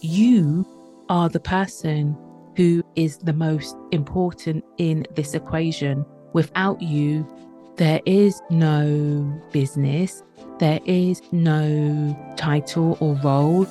you are the person who is the most important in this equation. Without you, there is no business, there is no title or role.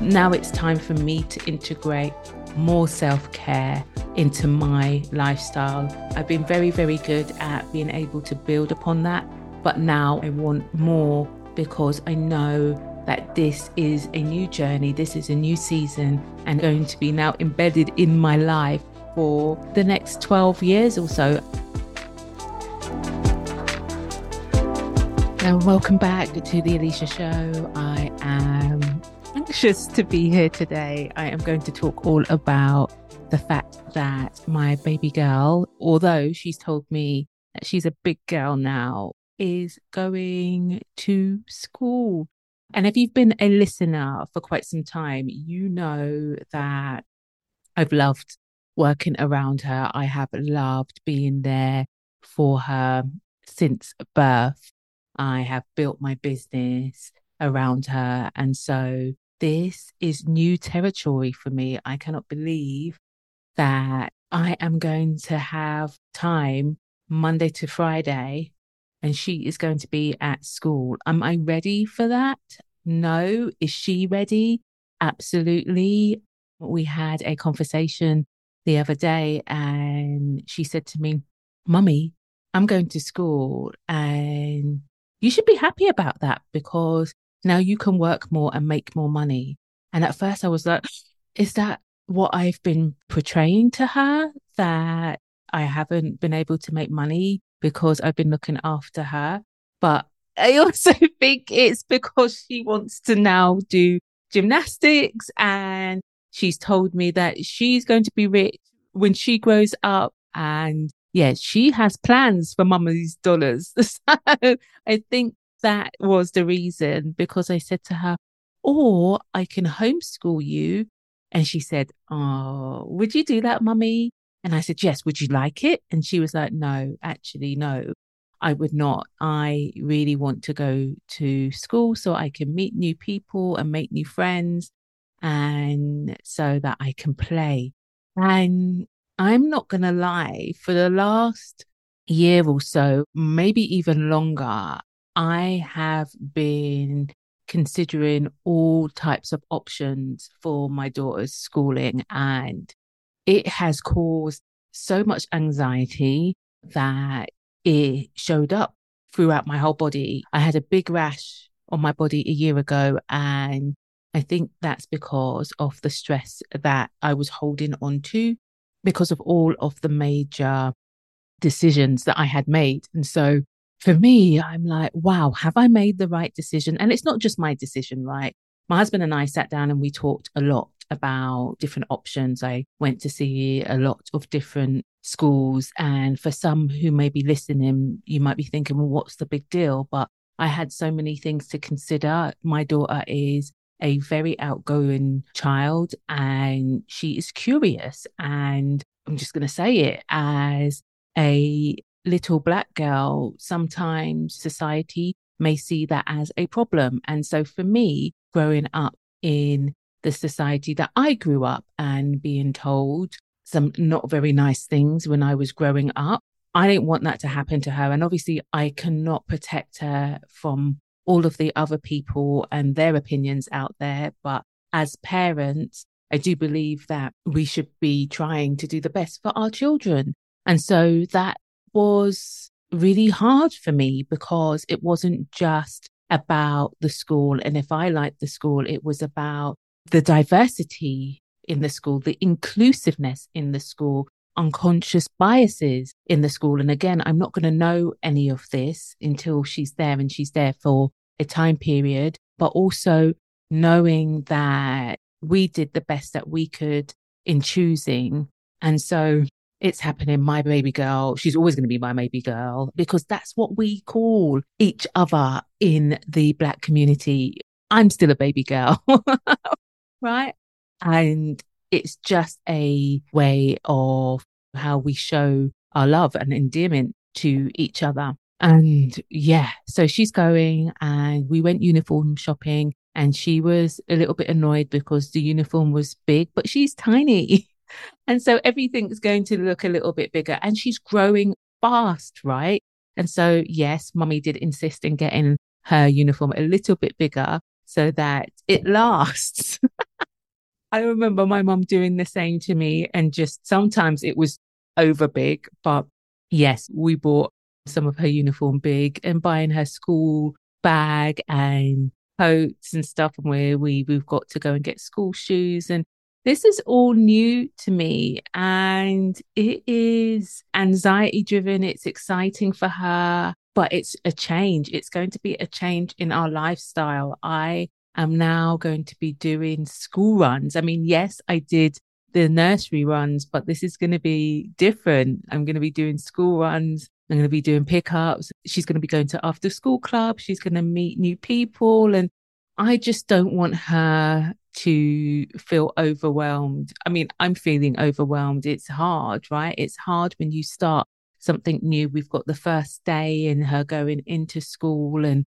Now it's time for me to integrate more self care into my lifestyle. I've been very, very good at being able to build upon that, but now I want more because I know that this is a new journey, this is a new season, and going to be now embedded in my life for the next 12 years or so. And welcome back to the Eleshia Show. I am anxious to be here today. I am going to talk all about the fact that my baby girl, although she's told me that she's a big girl now, is going to school. And if you've been a listener for quite some time, you know that I've loved working around her. I have loved being there for her since birth. I have built my business around her. And so this is new territory for me. I cannot believe that I am going to have time Monday to Friday and she is going to be at school. Am I ready for that? No. Is she ready? Absolutely. We had a conversation the other day and she said to me, Mummy, I'm going to school and you should be happy about that because now you can work more and make more money. And at first I was like, is that what I've been portraying to her that I haven't been able to make money because I've been looking after her? But I also think it's because she wants to now do gymnastics and she's told me that she's going to be rich when she grows up and yeah, she has plans for mummy's dollars. So I think that was the reason because I said to her, or I can homeschool you. And she said, Oh, would you do that, mummy? And I said, Yes, would you like it? And she was like, No, actually, no, I would not. I really want to go to school so I can meet new people and make new friends and so that I can play. And I'm not going to lie, for the last year or so, maybe even longer, I have been considering all types of options for my daughter's schooling, and it has caused so much anxiety that it showed up throughout my whole body. I had a big rash on my body a year ago, and I think that's because of the stress that I was holding on to because of all of the major decisions that I had made. And so for me, I'm like, wow, have I made the right decision? And it's not just my decision, right? My husband and I sat down and we talked a lot about different options. I went to see a lot of different schools. And for some who may be listening, you might be thinking, well, what's the big deal? But I had so many things to consider. My daughter is a very outgoing child and she is curious. And I'm just going to say it as a little black girl, sometimes society may see that as a problem. And so for me, growing up in the society that I grew up and being told some not very nice things when I was growing up, I didn't want that to happen to her. And obviously, I cannot protect her from all of the other people and their opinions out there. But as parents, I do believe that we should be trying to do the best for our children. And so that was really hard for me because it wasn't just about the school. And if I liked the school, it was about the diversity in the school, the inclusiveness in the school, unconscious biases in the school. And again, I'm not going to know any of this until she's there and she's there for a time period, but also knowing that we did the best that we could in choosing. And so it's happening. My baby girl, she's always going to be my baby girl because that's what we call each other in the Black community. I'm still a baby girl, right? And it's just a way of how we show our love and endearment to each other. And yeah, so she's going and we went uniform shopping and she was a little bit annoyed because the uniform was big, but she's tiny. And so everything's going to look a little bit bigger and she's growing fast, right? And so, yes, mummy did insist in getting her uniform a little bit bigger so that it lasts. I remember my mum doing the same to me, and just sometimes it was over big. But yes, we bought some of her uniform big and buying her school bag and coats and stuff and where we we've got to go and get school shoes and this is all new to me and it is anxiety driven it's exciting for her but it's a change it's going to be a change in our lifestyle i am now going to be doing school runs i mean yes i did the nursery runs but this is going to be different i'm going to be doing school runs I'm going to be doing pickups. She's going to be going to after school club. She's going to meet new people. And I just don't want her to feel overwhelmed. I mean, I'm feeling overwhelmed. It's hard, right? It's hard when you start something new. We've got the first day and her going into school. And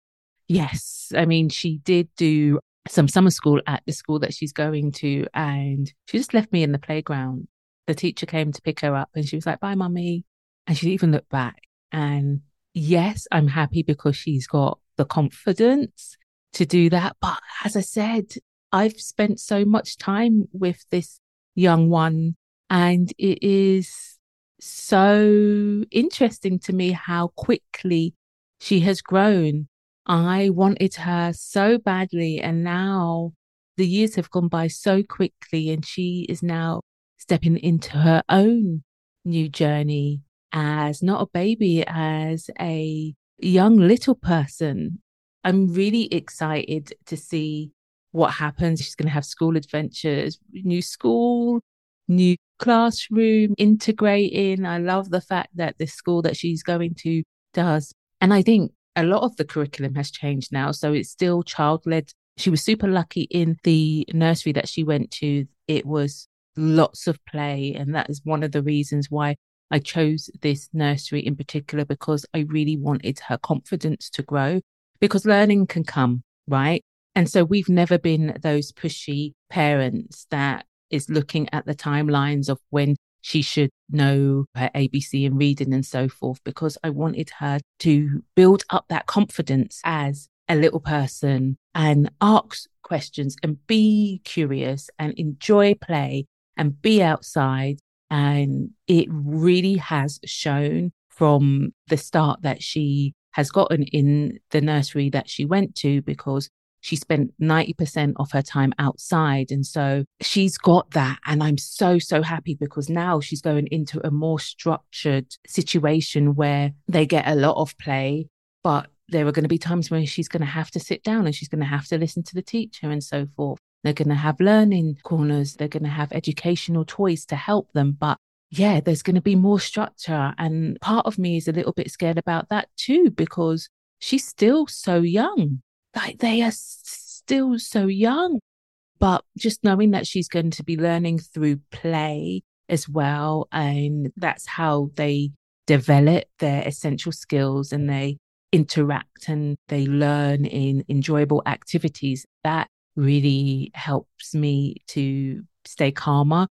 yes, I mean, she did do some summer school at the school that she's going to. And she just left me in the playground. The teacher came to pick her up and she was like, bye, mummy. And she even looked back. And yes, I'm happy because she's got the confidence to do that. But as I said, I've spent so much time with this young one, and it is so interesting to me how quickly she has grown. I wanted her so badly, and now the years have gone by so quickly, and she is now stepping into her own new journey as not a baby, as a young little person. I'm really excited to see what happens. She's going to have school adventures, new school, new classroom, integrating. I love the fact that the school that she's going to does. And I think a lot of the curriculum has changed now. So it's still child led. She was super lucky in the nursery that she went to. It was lots of play. And that is one of the reasons why I chose this nursery in particular because I really wanted her confidence to grow because learning can come, right? And so we've never been those pushy parents that is looking at the timelines of when she should know her ABC and reading and so forth, because I wanted her to build up that confidence as a little person and ask questions and be curious and enjoy play and be outside. And it really has shown from the start that she has gotten in the nursery that she went to because she spent 90% of her time outside. And so she's got that. And I'm so, so happy because now she's going into a more structured situation where they get a lot of play, but there are going to be times when she's going to have to sit down and she's going to have to listen to the teacher and so forth. They're going to have learning corners. They're going to have educational toys to help them. But yeah, there's going to be more structure. And part of me is a little bit scared about that too, because she's still so young. Like they are still so young. But just knowing that she's going to be learning through play as well. And that's how they develop their essential skills and they interact and they learn in enjoyable activities. That really helps me to stay calmer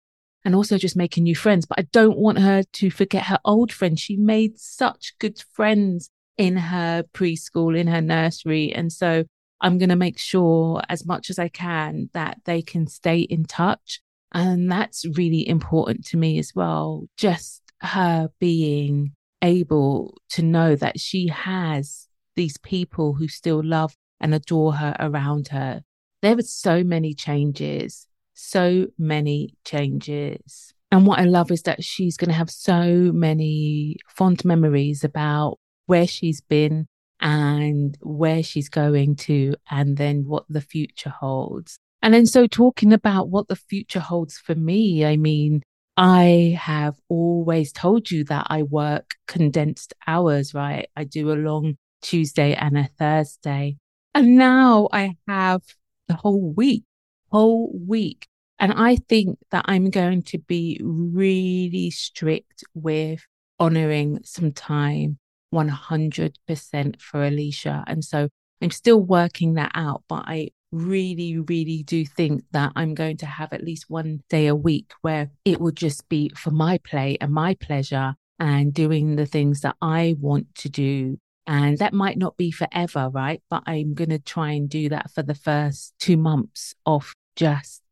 and also just making new friends. But I don't want her to forget her old friends. She made such good friends in her preschool, in her nursery. And so I'm going to make sure as much as I can that they can stay in touch. And that's really important to me as well. Just her being able to know that she has these people who still love and adore her around her there were so many changes, so many changes. And what I love is that she's going to have so many fond memories about where she's been and where she's going to, and then what the future holds. And then, so talking about what the future holds for me, I mean, I have always told you that I work condensed hours, right? I do a long Tuesday and a Thursday. And now I have the whole week, whole week. And I think that I'm going to be really strict with honoring some time 100% for Eleshia. And so I'm still working that out, but I really, really do think that I'm going to have at least one day a week where it will just be for my play and my pleasure and doing the things that I want to do. And that might not be forever, right? But I'm going to try and do that for the first two months of just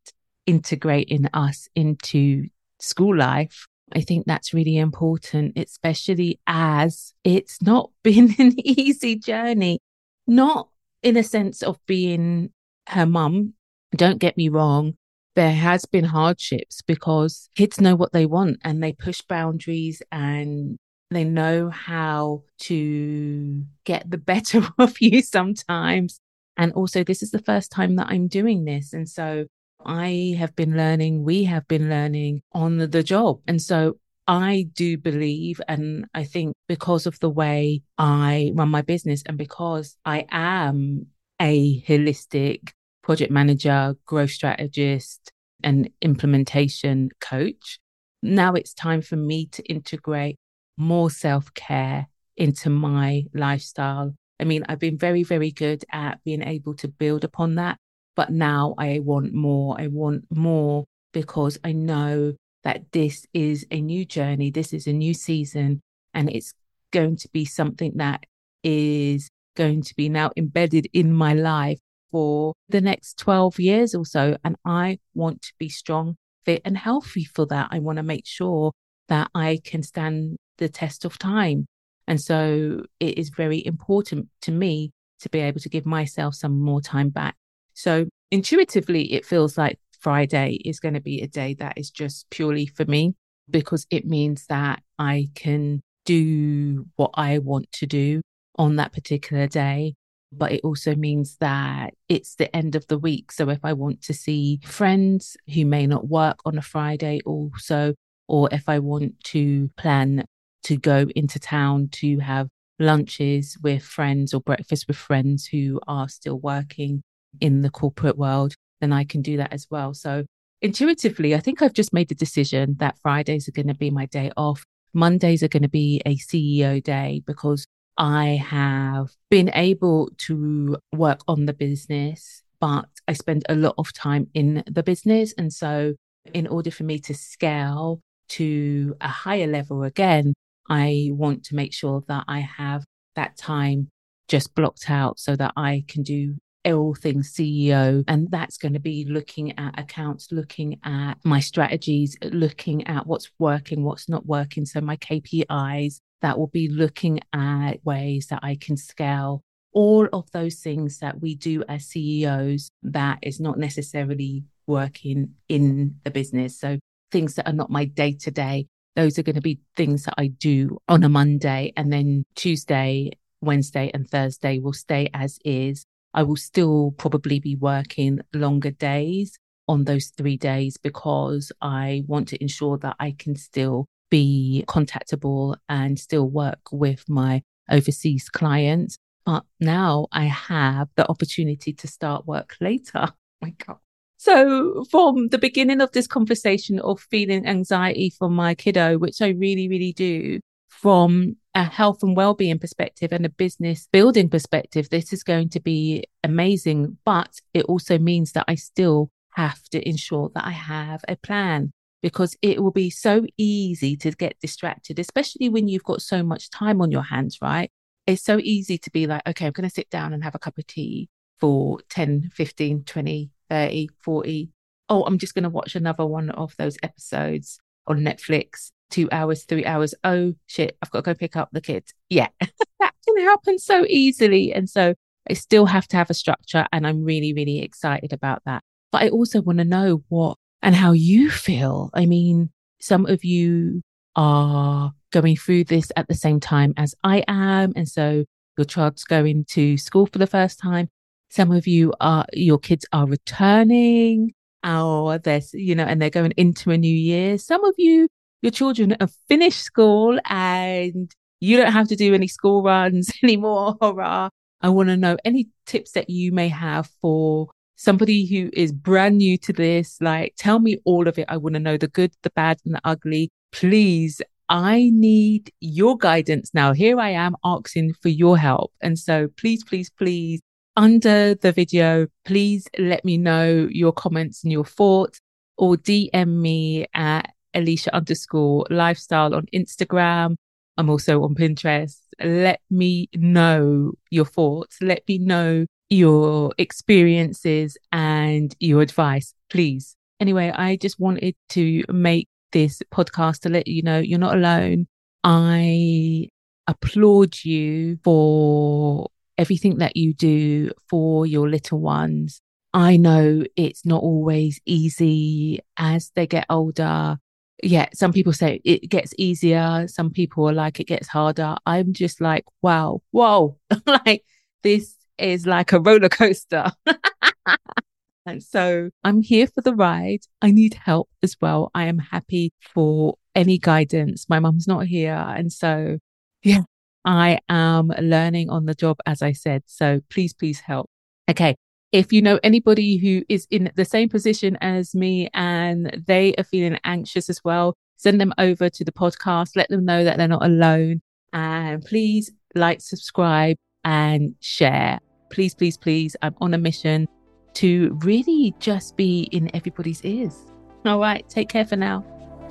integrating us into school life. I think that's really important, especially as it's not been an easy journey, not in a sense of being her mum. Don't get me wrong. There has been hardships because kids know what they want and they push boundaries and they know how to get the better of you sometimes. And also, this is the first time that I'm doing this. And so I have been learning, we have been learning on the job. And so I do believe, and I think because of the way I run my business and because I am a holistic project manager, growth strategist, and implementation coach, now it's time for me to integrate more self care into my lifestyle. I mean, I've been very, very good at being able to build upon that but now I want more. I want more because I know that this is a new journey. This is a new season and it's going to be something that is going to be now embedded in my life for the next 12 years or so. And I want to be strong, fit, and healthy for that. I want to make sure that I can stand the test of time. And so it is very important to me to be able to give myself some more time back so intuitively, it feels like Friday is going to be a day that is just purely for me because it means that I can do what I want to do on that particular day. But it also means that it's the end of the week. So if I want to see friends who may not work on a Friday, also, or if I want to plan to go into town to have lunches with friends or breakfast with friends who are still working, in the corporate world, then I can do that as well. So intuitively, I think I've just made the decision that Fridays are going to be my day off. Mondays are going to be a CEO day because I have been able to work on the business, but I spend a lot of time in the business. And so, in order for me to scale to a higher level again, I want to make sure that I have that time just blocked out so that I can do all things CEO. And that's going to be looking at accounts, looking at my strategies, looking at what's working, what's not working. So my KPIs, that will be looking at ways that I can scale all of those things that we do as CEOs that is not necessarily working in the business. So things that are not my day to day, those are going to be things that I do on a Monday. And then Tuesday, Wednesday, and Thursday will stay as is. I will still probably be working longer days on those three days because I want to ensure that I can still be contactable and still work with my overseas clients. But now I have the opportunity to start work later. Oh my God. So, from the beginning of this conversation of feeling anxiety for my kiddo, which I really, really do, from a health and well-being perspective and a business building perspective this is going to be amazing. But it also means that i still have to ensure that i have a plan because it will be so easy to get distracted especially when you've got so much time on your hands right? It's so easy to be like okay i'm going to sit down and have a cup of tea for 10 15 20 30 40 oh i'm just going to watch another one of those episodes on netflix two hours, three hours. Oh shit, I've got to go pick up the kids. Yeah, that can happen so easily. And so I still have to have a structure. And I'm really, really excited about that. But I also want to know what and how you feel. I mean, some of you are going through this at the same time as I am. And so your child's going to school for the first time. Some of you are, your kids are returning or there's, you know, and they're going into a new year. Some of you your children have finished school and you don't have to do any school runs anymore. Hurrah. I want to know any tips that you may have for somebody who is brand new to this. Like, tell me all of it. I want to know the good, the bad, and the ugly. Please, I need your guidance now. Here I am asking for your help. And so please, please, please, under the video, please let me know your comments and your thoughts or DM me at Eleshia underscore lifestyle on Instagram. I'm also on Pinterest. Let me know your thoughts. Let me know your experiences and your advice, please. Anyway, I just wanted to make this podcast to let you know you're not alone. I applaud you for everything that you do for your little ones. I know it's not always easy as they get older. Yeah, some people say it gets easier. Some people are like it gets harder. I'm just like, wow, whoa, like this is like a roller coaster. and so I'm here for the ride. I need help as well. I am happy for any guidance. My mum's not here. And so, yeah, I am learning on the job, as I said. So please, please help. Okay. If you know anybody who is in the same position as me and they are feeling anxious as well, send them over to the podcast. Let them know that they're not alone. And please like, subscribe, and share please, please, please, I'm on a mission to really just be in everybody's ears. All right, take care for now.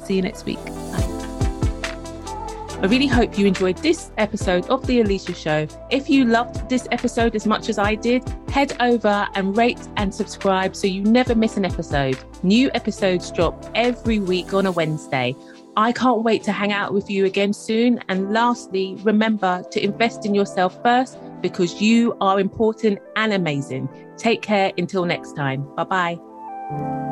See you next week. I really hope you enjoyed this episode of The Eleshia Show. If you loved this episode as much as I did, head over and rate and subscribe so you never miss an episode. New episodes drop every week on a Wednesday. I can't wait to hang out with you again soon. And lastly, remember to invest in yourself first because you are important and amazing. Take care until next time. Bye bye.